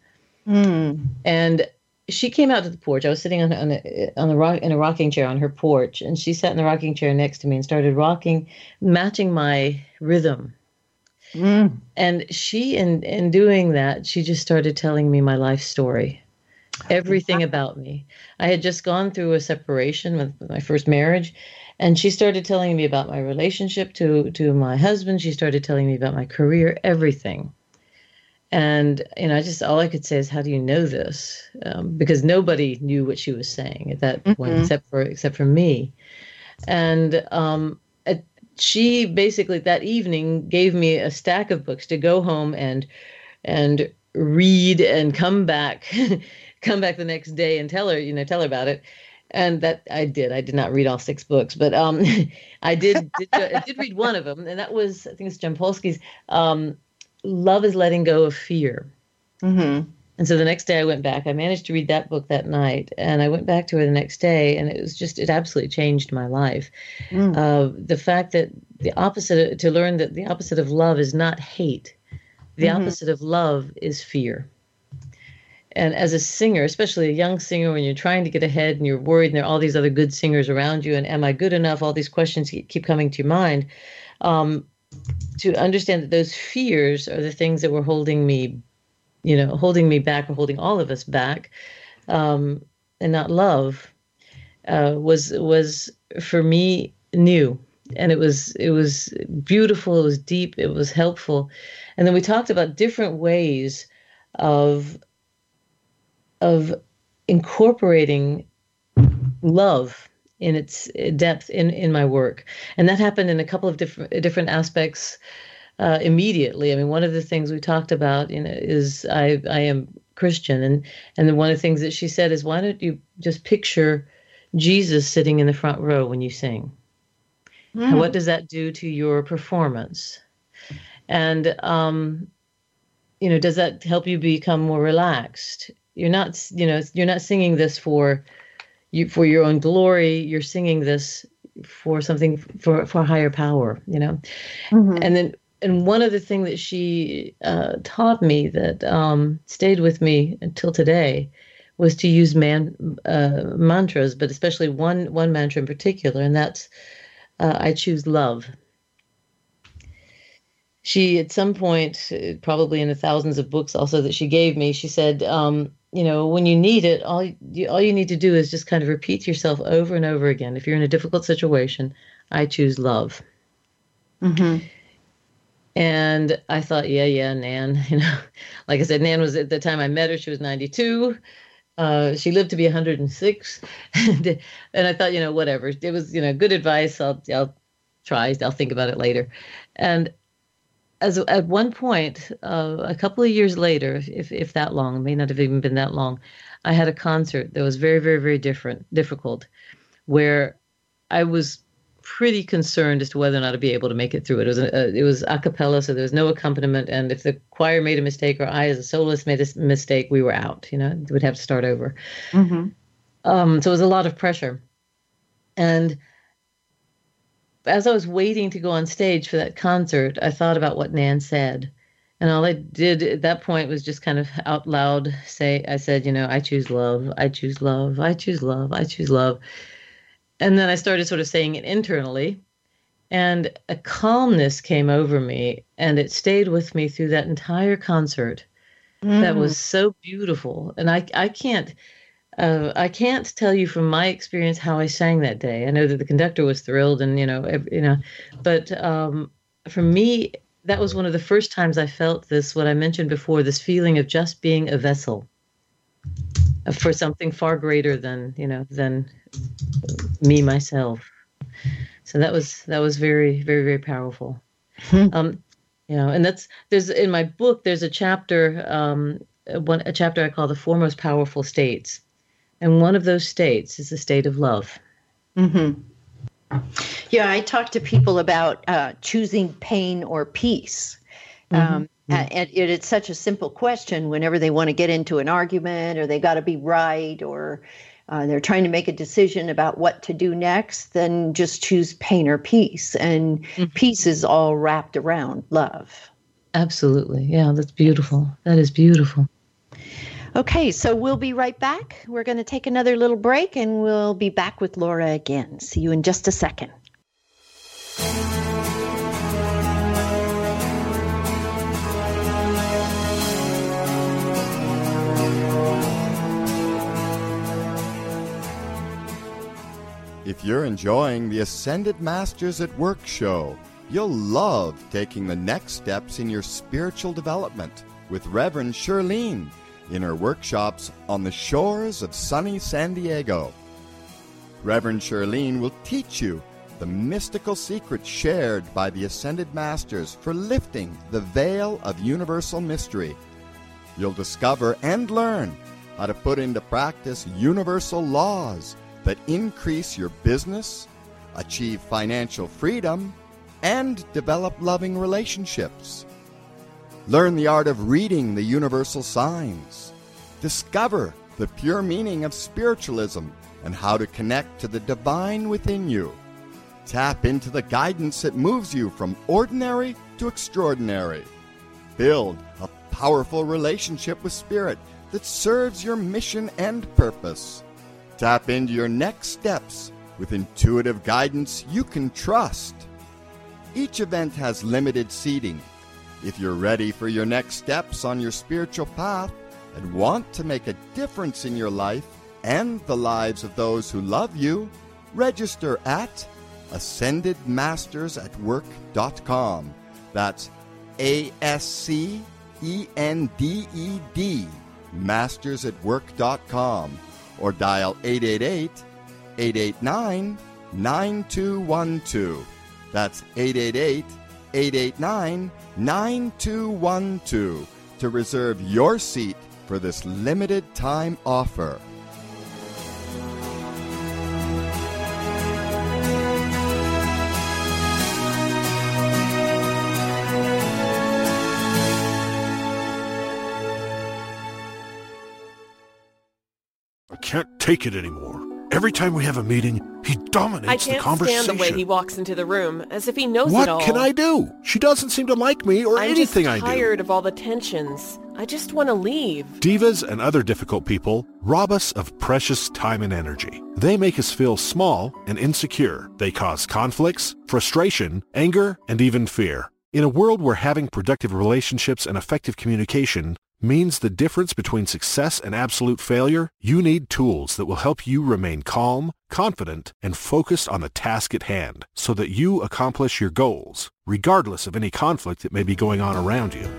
Mm. And she came out to the porch. I was sitting on on a, on the rock in a rocking chair on her porch, and she sat in the rocking chair next to me and started rocking, matching my rhythm. Mm. And she, in in doing that, she just started telling me my life story everything about me. I had just gone through a separation with my first marriage, and she started telling me about my relationship to to my husband. She started telling me about my career, everything. And you know, I just all I could say is, "How do you know this?" Um, because nobody knew what she was saying at that mm-hmm. point, except for except for me. And um, she basically that evening gave me a stack of books to go home and and read and come back come back the next day and tell her, you know, tell her about it. And that I did. I did not read all six books, but um, I did, did I did read one of them, and that was I think it's Jampolsky's um, "Love Is Letting Go of Fear." Mm-hmm. And so the next day I went back. I managed to read that book that night, and I went back to her the next day, and it was just it absolutely changed my life. Mm. Uh, the fact that the opposite to learn that the opposite of love is not hate, the mm-hmm. opposite of love is fear and as a singer, especially a young singer, when you're trying to get ahead and you're worried, and there are all these other good singers around you, and am I good enough? All these questions keep coming to your mind. Um, to understand that those fears are the things that were holding me, you know, holding me back or holding all of us back, um, and not love, uh, was was for me new, and it was it was beautiful. It was deep. It was helpful, and then we talked about different ways of of incorporating love in its depth in in my work and that happened in a couple of different different aspects uh, immediately. I mean one of the things we talked about you know is i i am christian. And and one of the things that she said is why don't you just picture jesus sitting in the front row when you sing? Mm. what does that do to your performance? And um you know does that help you become more relaxed? You're not you know you're not singing this for you for your own glory. You're singing this for something for for higher power you know? Mm-hmm. and then and one other thing that she uh, taught me that um, stayed with me until today was to use man uh, mantras but especially one one mantra in particular and that's uh, i choose love she at some point probably in the thousands of books also that she gave me she said um, you know, when you need it, all you, all you need to do is just kind of repeat to yourself over and over again. If you're in a difficult situation, I choose love. Mm-hmm. And I thought, yeah, yeah, Nan. You know, like I said, Nan was at the time I met her, she was 92. Uh, she lived to be 106, and, I thought, you know, whatever. It was, you know, good advice. I'll, I'll try. I'll think about it later. And as at one point, uh, a couple of years later, if if that long, may not have even been that long, I had a concert that was very, very, very different, difficult, where I was pretty concerned as to whether or not to be able to make it through. It was a, it was a cappella, so there was no accompaniment, and if the choir made a mistake or I as a soloist made a mistake, we were out. You know, we'd have to start over. Mm-hmm. Um, so it was a lot of pressure, and as I was waiting to go on stage for that concert, I thought about what Nan said. And all I did at that point was just kind of out loud say, I said, you know, I choose love, I choose love, I choose love, I choose love and then I started sort of saying it internally, and a calmness came over me, and it stayed with me through that entire concert. Mm. That was so beautiful, and I I can't. Uh, I can't tell you from my experience how I sang that day. I know that the conductor was thrilled, and you know, every, you know, but um, for me, that was one of the first times I felt this. What I mentioned before, this feeling of just being a vessel for something far greater than you know than me myself. So that was that was very very very powerful. Hmm. Um, you know, and that's there's in my book there's a chapter um, one a chapter I call the four most powerful states, and one of those states is the state of love. Mm-hmm. Yeah, I talk to people about uh, choosing pain or peace. Mm-hmm. Um, and it, it's such a simple question whenever they want to get into an argument or they got to be right or uh, they're trying to make a decision about what to do next, then just choose pain or peace. And mm-hmm. peace is all wrapped around love. Absolutely. Yeah, that's beautiful. That is beautiful. Okay, so we'll be right back. We're going to take another little break and we'll be back with Laura again. See you in just a second. If you're enjoying the Ascended Masters at Work show, you'll love taking the next steps in your spiritual development with Reverend Charlene in her workshops on the shores of sunny San Diego. Reverend Charlene will teach you the mystical secrets shared by the Ascended Masters for lifting the veil of universal mystery. You'll discover and learn how to put into practice universal laws that increase your business, achieve financial freedom, and develop loving relationships. Learn the art of reading the universal signs. Discover the pure meaning of spiritualism and how to connect to the divine within you. Tap into the guidance that moves you from ordinary to extraordinary. Build a powerful relationship with Spirit that serves your mission and purpose. Tap into your next steps with intuitive guidance you can trust. Each event has limited seating. If you're ready for your next steps on your spiritual path and want to make a difference in your life and the lives of those who love you, register at ascendedmastersatwork.com. That's A S C E N D E D, mastersatwork.com or dial 888 889 9212. That's 888 889 9212 to reserve your seat for this limited time offer. Can't take it anymore. Every time we have a meeting, he dominates the conversation. I can't stand the way he walks into the room, as if he knows what it all. What can I do? She doesn't seem to like me or I'm anything I do. I'm tired of all the tensions. I just want to leave. Divas and other difficult people rob us of precious time and energy. They make us feel small and insecure. They cause conflicts, frustration, anger, and even fear. In a world where having productive relationships and effective communication means the difference between success and absolute failure, you need tools that will help you remain calm, confident, and focused on the task at hand so that you accomplish your goals, regardless of any conflict that may be going on around you.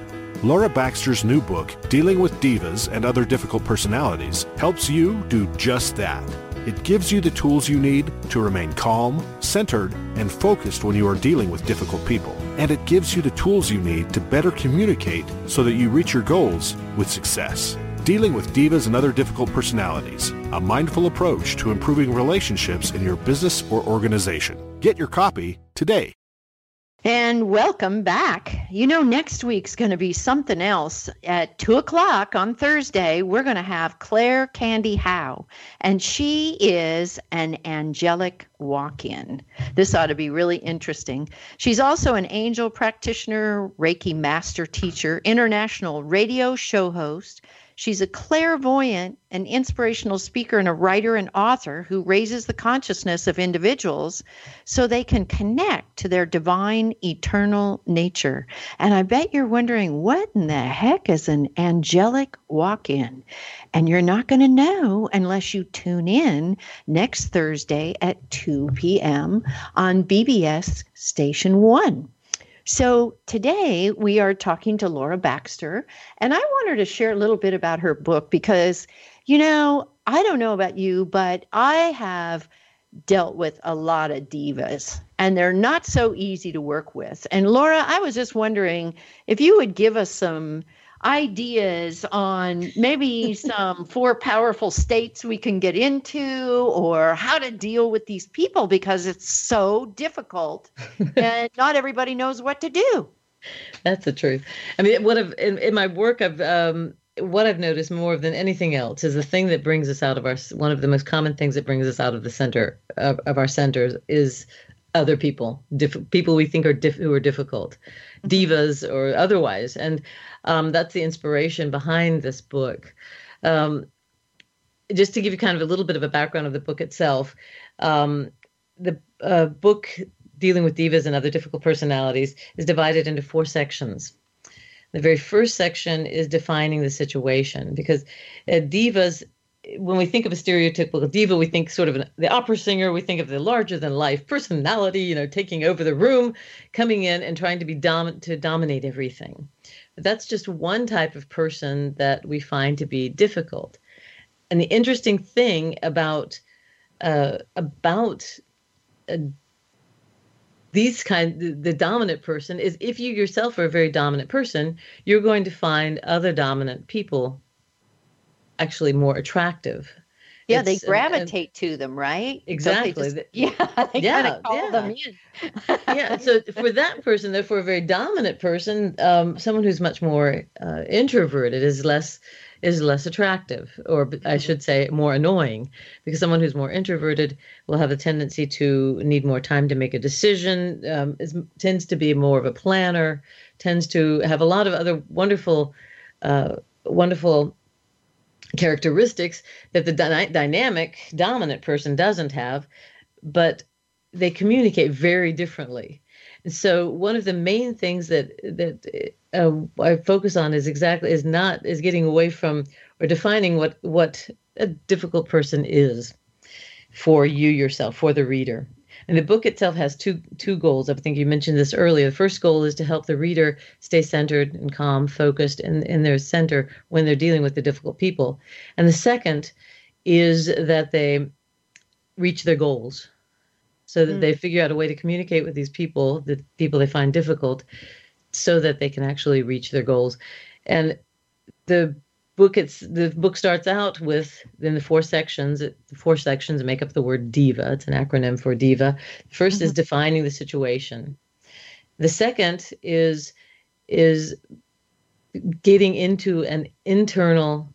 Laura Baxter's new book, Dealing with Divas and Other Difficult Personalities, helps you do just that. It gives you the tools you need to remain calm, centered, and focused when you are dealing with difficult people. And it gives you the tools you need to better communicate so that you reach your goals with success. Dealing with Divas and Other Difficult Personalities, a mindful approach to improving relationships in your business or organization. Get your copy today. And welcome back. You know, next week's going to be something else. At 2 o'clock on Thursday, we're going to have Claire Candy Howe, and she is an angelic walk in. This ought to be really interesting. She's also an angel practitioner, Reiki master teacher, international radio show host. She's a clairvoyant, an inspirational speaker, and a writer and author who raises the consciousness of individuals so they can connect to their divine, eternal nature. And I bet you're wondering what in the heck is an angelic walk in? And you're not going to know unless you tune in next Thursday at 2 p.m. on BBS Station 1. So today we are talking to Laura Baxter, and I want her to share a little bit about her book because, you know, I don't know about you, but I have dealt with a lot of divas and they're not so easy to work with. And Laura, I was just wondering if you would give us some ideas on maybe some four powerful states we can get into or how to deal with these people because it's so difficult and not everybody knows what to do. That's the truth. I mean, what I've in, in my work, I've um, what I've noticed more than anything else is the thing that brings us out of our one of the most common things that brings us out of the center of, of our centers is other people, diff- people we think are diff- who are difficult, divas or otherwise, and um, that's the inspiration behind this book. Um, just to give you kind of a little bit of a background of the book itself, um, the uh, book dealing with divas and other difficult personalities is divided into four sections. The very first section is defining the situation because uh, divas when we think of a stereotypical diva, we think sort of an, the opera singer. We think of the larger than life personality, you know, taking over the room, coming in and trying to be dom- to dominate everything. But that's just one type of person that we find to be difficult. And the interesting thing about uh, about uh, these kind the, the dominant person is if you yourself are a very dominant person, you're going to find other dominant people actually more attractive. Yeah, it's, they gravitate to them, right? Exactly. Just, yeah, they yeah, call yeah. them in. yeah. So for that person, therefore, a very dominant person, um, someone who's much more uh, introverted is less is less attractive, or I mm-hmm. should say, more annoying, because someone who's more introverted will have a tendency to need more time to make a decision. Um, is, tends to be more of a planner. Tends to have a lot of other wonderful, uh, wonderful characteristics that the dy- dynamic dominant person doesn't have, but they communicate very differently. And so one of the main things that that uh, I focus on is exactly is not is getting away from or defining what what a difficult person is for you yourself for the reader and the book itself has two two goals. I think you mentioned this earlier. The first goal is to help the reader stay centered and calm, focused in, in their center when they're dealing with the difficult people. And the second is that they reach their goals. So that mm. they figure out a way to communicate with these people, the people they find difficult, so that they can actually reach their goals. And the book it's the book starts out with in the four sections the four sections make up the word diva. It's an acronym for diva. 1st mm-hmm. is defining the situation. The second is is getting into an internal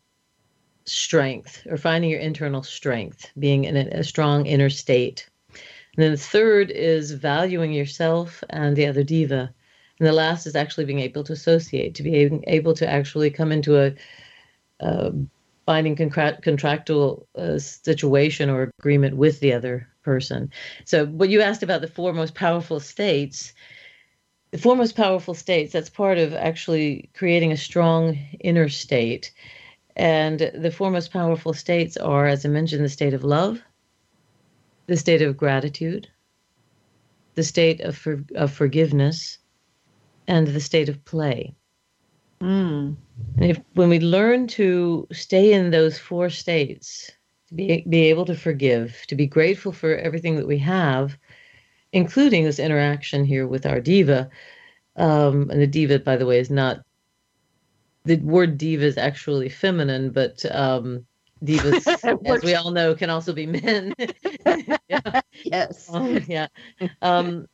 strength or finding your internal strength being in a, a strong inner state. And then the third is valuing yourself and the other diva. And the last is actually being able to associate to be able to actually come into a uh, binding contract, contractual uh, situation or agreement with the other person. So, what you asked about the four most powerful states, the four most powerful states, that's part of actually creating a strong inner state. And the four most powerful states are, as I mentioned, the state of love, the state of gratitude, the state of, for, of forgiveness, and the state of play. Mm. And if when we learn to stay in those four states, to be be able to forgive, to be grateful for everything that we have, including this interaction here with our diva, um, and the diva, by the way, is not the word diva is actually feminine, but um, divas, as we all know, can also be men. yeah. Yes. Um, yeah. Um,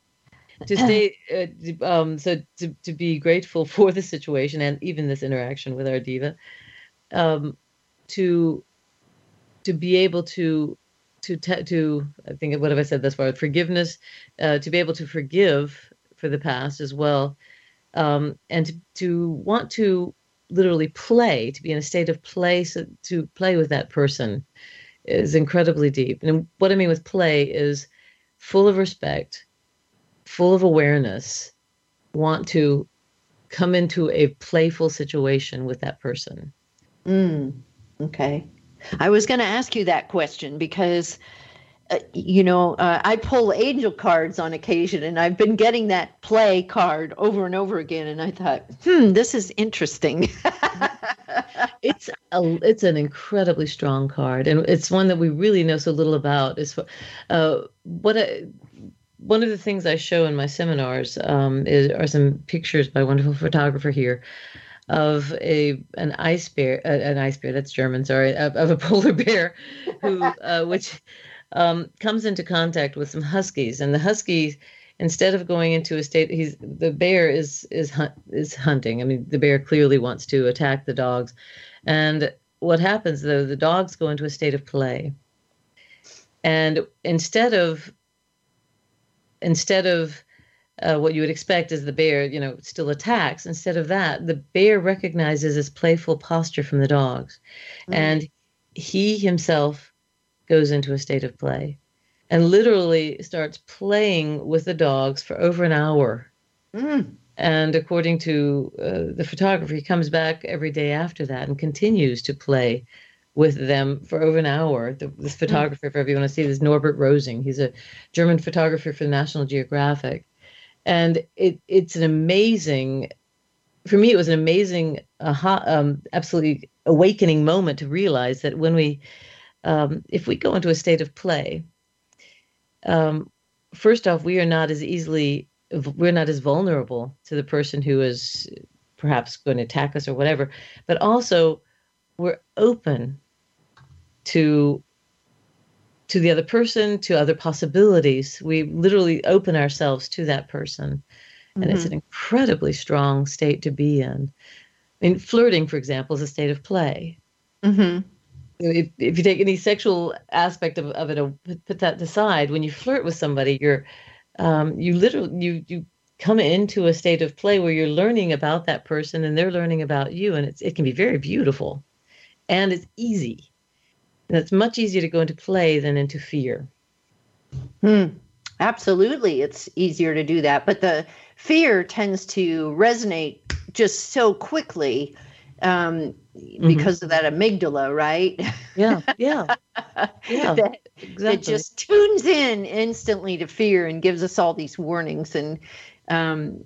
to stay, uh, um, so to, to be grateful for the situation and even this interaction with our diva, um, to to be able to to te- to I think what have I said thus far? Forgiveness, uh, to be able to forgive for the past as well, um, and to, to want to literally play, to be in a state of play, so to play with that person is incredibly deep. And what I mean with play is full of respect, full of awareness, want to come into a playful situation with that person. Mm, okay. I was going to ask you that question because uh, you know, uh, I pull angel cards on occasion, and I've been getting that play card over and over again. And I thought, hmm, this is interesting. it's a, it's an incredibly strong card, and it's one that we really know so little about. Is uh, what I, one of the things I show in my seminars um, is are some pictures by a wonderful photographer here of a an ice bear, uh, an ice bear. That's German, sorry, of, of a polar bear, who uh, which um, comes into contact with some huskies, and the huskies, instead of going into a state, he's the bear is is is hunting. I mean, the bear clearly wants to attack the dogs, and what happens though? The dogs go into a state of play, and instead of instead of uh, what you would expect is the bear, you know, still attacks. Instead of that, the bear recognizes this playful posture from the dogs, mm. and he himself goes into a state of play and literally starts playing with the dogs for over an hour. Mm. And according to uh, the photographer, he comes back every day after that and continues to play with them for over an hour. The, this mm. photographer, if ever you want to see, this, Norbert Rosing. He's a German photographer for the National Geographic. And it, it's an amazing, for me, it was an amazing, uh, um, absolutely awakening moment to realize that when we um, if we go into a state of play, um, first off, we are not as easily, we're not as vulnerable to the person who is perhaps going to attack us or whatever, but also we're open to to the other person, to other possibilities. We literally open ourselves to that person. And mm-hmm. it's an incredibly strong state to be in. I mean, flirting, for example, is a state of play. Mm-hmm if, if you take any sexual aspect of, of it, uh, put that aside, when you flirt with somebody, you're um, you literally you you come into a state of play where you're learning about that person and they're learning about you, and it's it can be very beautiful, and it's easy. And it's much easier to go into play than into fear. Hmm. Absolutely, it's easier to do that, but the fear tends to resonate just so quickly um, mm-hmm. because of that amygdala, right? Yeah, yeah, yeah. that, exactly. that just tunes in instantly to fear and gives us all these warnings, and um,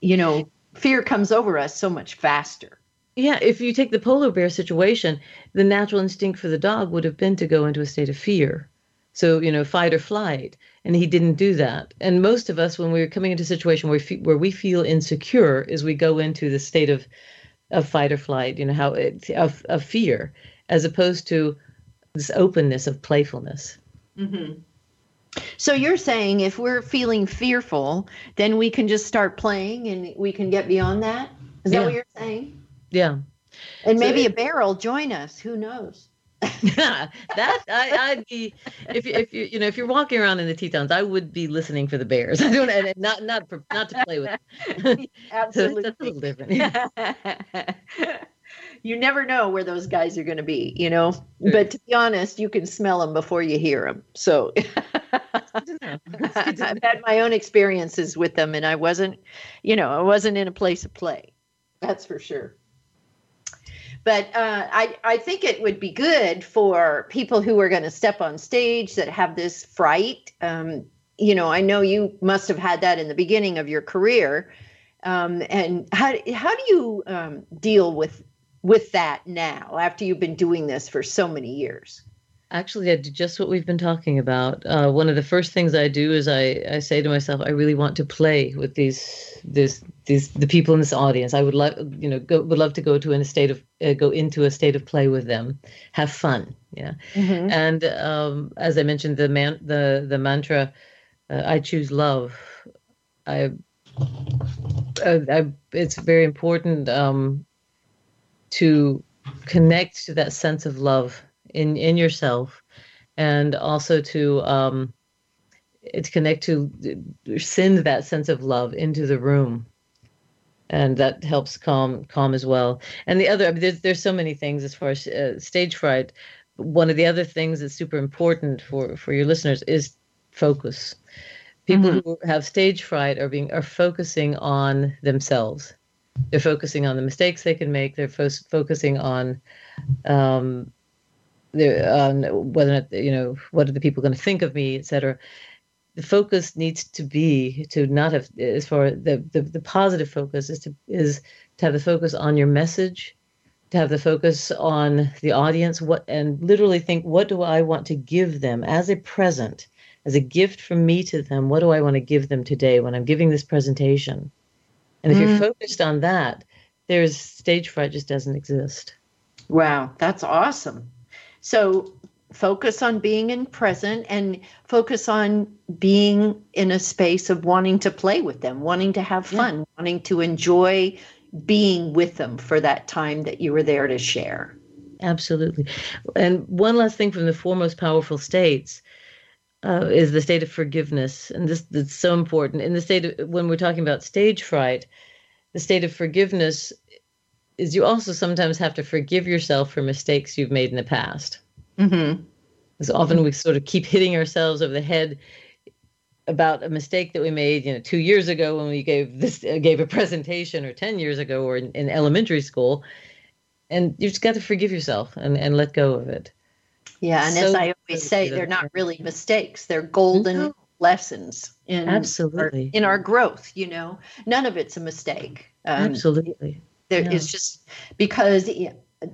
you know, fear comes over us so much faster. Yeah, if you take the polar bear situation, the natural instinct for the dog would have been to go into a state of fear. So, you know, fight or flight. And he didn't do that. And most of us, when we're coming into a situation where we, fe- where we feel insecure, is we go into the state of of fight or flight, you know, how it, of, of fear, as opposed to this openness of playfulness. Mm-hmm. So you're saying if we're feeling fearful, then we can just start playing and we can get beyond that? Is yeah. that what you're saying? Yeah. And maybe so a bear will join us. Who knows? that I, would be if you if you you know if you're walking around in the Tetons, I would be listening for the bears. I don't and not not for, not to play with. Absolutely, that's a little different. you never know where those guys are going to be, you know. But to be honest, you can smell them before you hear them. So I've had my own experiences with them, and I wasn't, you know, I wasn't in a place of play. That's for sure. But uh, I, I think it would be good for people who are going to step on stage that have this fright. Um, you know, I know you must have had that in the beginning of your career. Um, and how how do you um, deal with with that now after you've been doing this for so many years? Actually, I do just what we've been talking about. Uh, one of the first things I do is I, I say to myself, I really want to play with these this these the people in this audience. I would love you know go, would love to go to in a state of uh, go into a state of play with them, have fun. Yeah, mm-hmm. and um, as I mentioned, the man the the mantra, uh, I choose love. I, I it's very important um, to connect to that sense of love in in yourself, and also to um, to connect to send that sense of love into the room. And that helps calm calm as well. And the other I mean, there's, there's so many things as far as uh, stage fright. One of the other things that's super important for for your listeners is focus. People mm-hmm. who have stage fright are being are focusing on themselves. They're focusing on the mistakes they can make. They're fo- focusing on um, on whether or not, you know what are the people going to think of me, etc. The focus needs to be to not have as far the, the the positive focus is to is to have the focus on your message, to have the focus on the audience, what and literally think what do I want to give them as a present, as a gift from me to them. What do I want to give them today when I'm giving this presentation? And if mm. you're focused on that, there's stage fright just doesn't exist. Wow, that's awesome. So focus on being in present and focus on being in a space of wanting to play with them, wanting to have fun, yeah. wanting to enjoy being with them for that time that you were there to share. Absolutely. And one last thing from the four most powerful states uh, is the state of forgiveness. And this is so important. In the state of, when we're talking about stage fright, the state of forgiveness is you also sometimes have to forgive yourself for mistakes you've made in the past. Mm-hmm. Because often we sort of keep hitting ourselves over the head about a mistake that we made, you know, two years ago when we gave this uh, gave a presentation, or ten years ago, or in, in elementary school, and you just got to forgive yourself and and let go of it. Yeah, and so, as I always say, they're not really mistakes; they're golden no. lessons in absolutely our, in our growth. You know, none of it's a mistake. Um, absolutely. There yeah. is just because eh,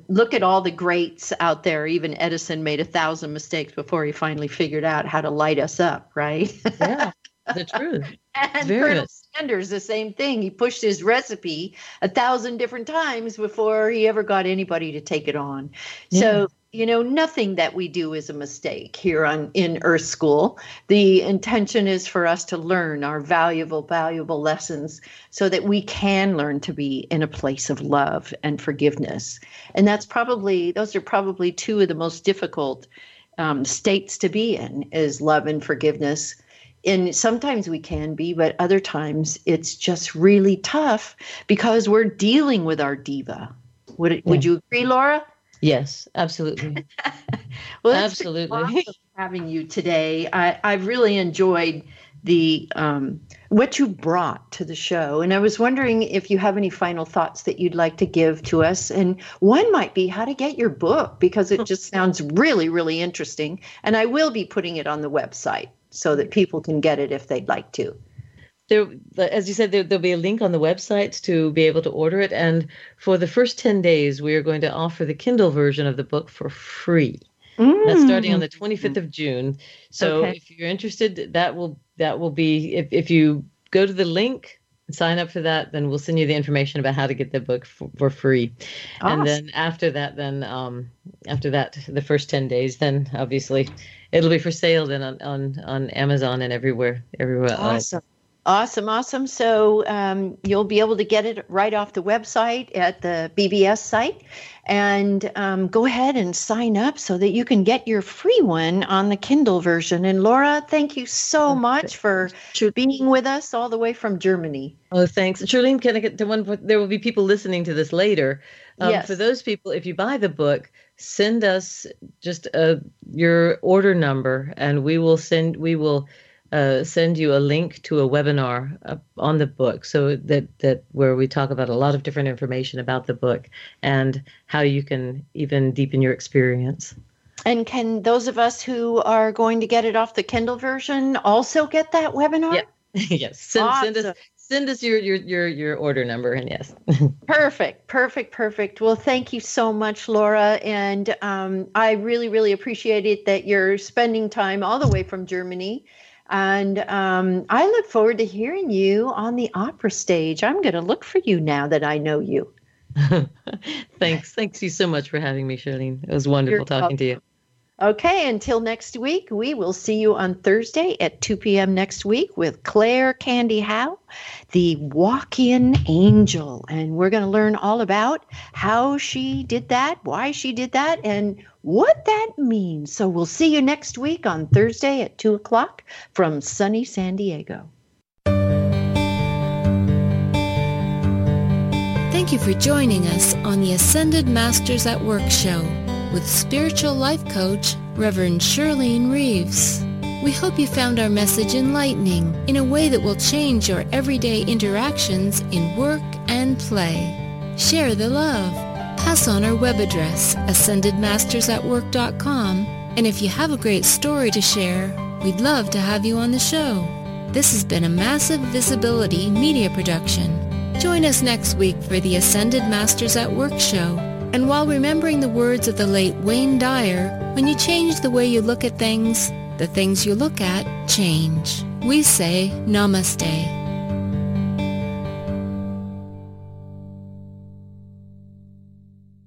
look at all the greats out there. Even Edison made a thousand mistakes before he finally figured out how to light us up, right? Yeah, the truth. and Colonel Sanders, the same thing. He pushed his recipe a thousand different times before he ever got anybody to take it on. Yeah. So you know nothing that we do is a mistake here on in earth school. The intention is for us to learn our valuable valuable lessons so that we can learn to be in a place of love and forgiveness. And that's probably those are probably two of the most difficult um, states to be in is love and forgiveness. And sometimes we can be but other times it's just really tough because we're dealing with our diva. Would, yeah. would you agree laura Yes, absolutely. well, absolutely. Awesome having you today. I, I've really enjoyed the um, what you brought to the show, and I was wondering if you have any final thoughts that you'd like to give to us. And one might be how to get your book because it just sounds really, really interesting. And I will be putting it on the website so that people can get it if they'd like to there, as you said, there, will be a link on the website to be able to order it. And for the first 10 days, we are going to offer the Kindle version of the book for free. Mm. That's starting on the 25th of June. So okay. if you're interested, that will that will be if, if you go to the link sign up for that, then we'll send you the information about how to get the book for, for free. Awesome. And then after that, then um, after that, the first 10 days, then obviously it'll be for sale then on on, on Amazon and everywhere everywhere. Awesome. Awesome, awesome. So um, you'll be able to get it right off the website at the BBS site. And um, go ahead and sign up so that you can get your free one on the Kindle version. And Laura, thank you so much for being with us all the way from Germany. Oh, thanks. Charlene, can I get to one point? There will be people listening to this later. Um, yes. For those people, if you buy the book, send us just uh, your order number and we will send, we will uh, send you a link to a webinar uh, on the book so that that where we talk about a lot of different information about the book and how you can even deepen your experience and can those of us who are going to get it off the kindle version also get that webinar yeah. yes send, awesome. send us send us your your your your order number and yes. perfect, perfect, perfect. Well, thank you so much, Laura, and um, I really, really appreciate it that you're spending time all the way from Germany. And um, I look forward to hearing you on the opera stage. I'm going to look for you now that I know you. Thanks. Thanks you so much for having me, Charlene. It was wonderful You're talking welcome. to you. Okay, until next week, we will see you on Thursday at 2 p.m. next week with Claire Candy Howe, the walk in angel. And we're going to learn all about how she did that, why she did that, and what that means. So we'll see you next week on Thursday at 2 o'clock from sunny San Diego. Thank you for joining us on the Ascended Masters at Work show with spiritual life coach Reverend Charlene Reeves. We hope you found our message enlightening in a way that will change your everyday interactions in work and play. Share the love. Pass on our web address, ascendedmastersatwork.com, and if you have a great story to share, we'd love to have you on the show. This has been a massive visibility media production. Join us next week for the Ascended Masters at Work show and while remembering the words of the late Wayne Dyer, when you change the way you look at things, the things you look at change. We say namaste.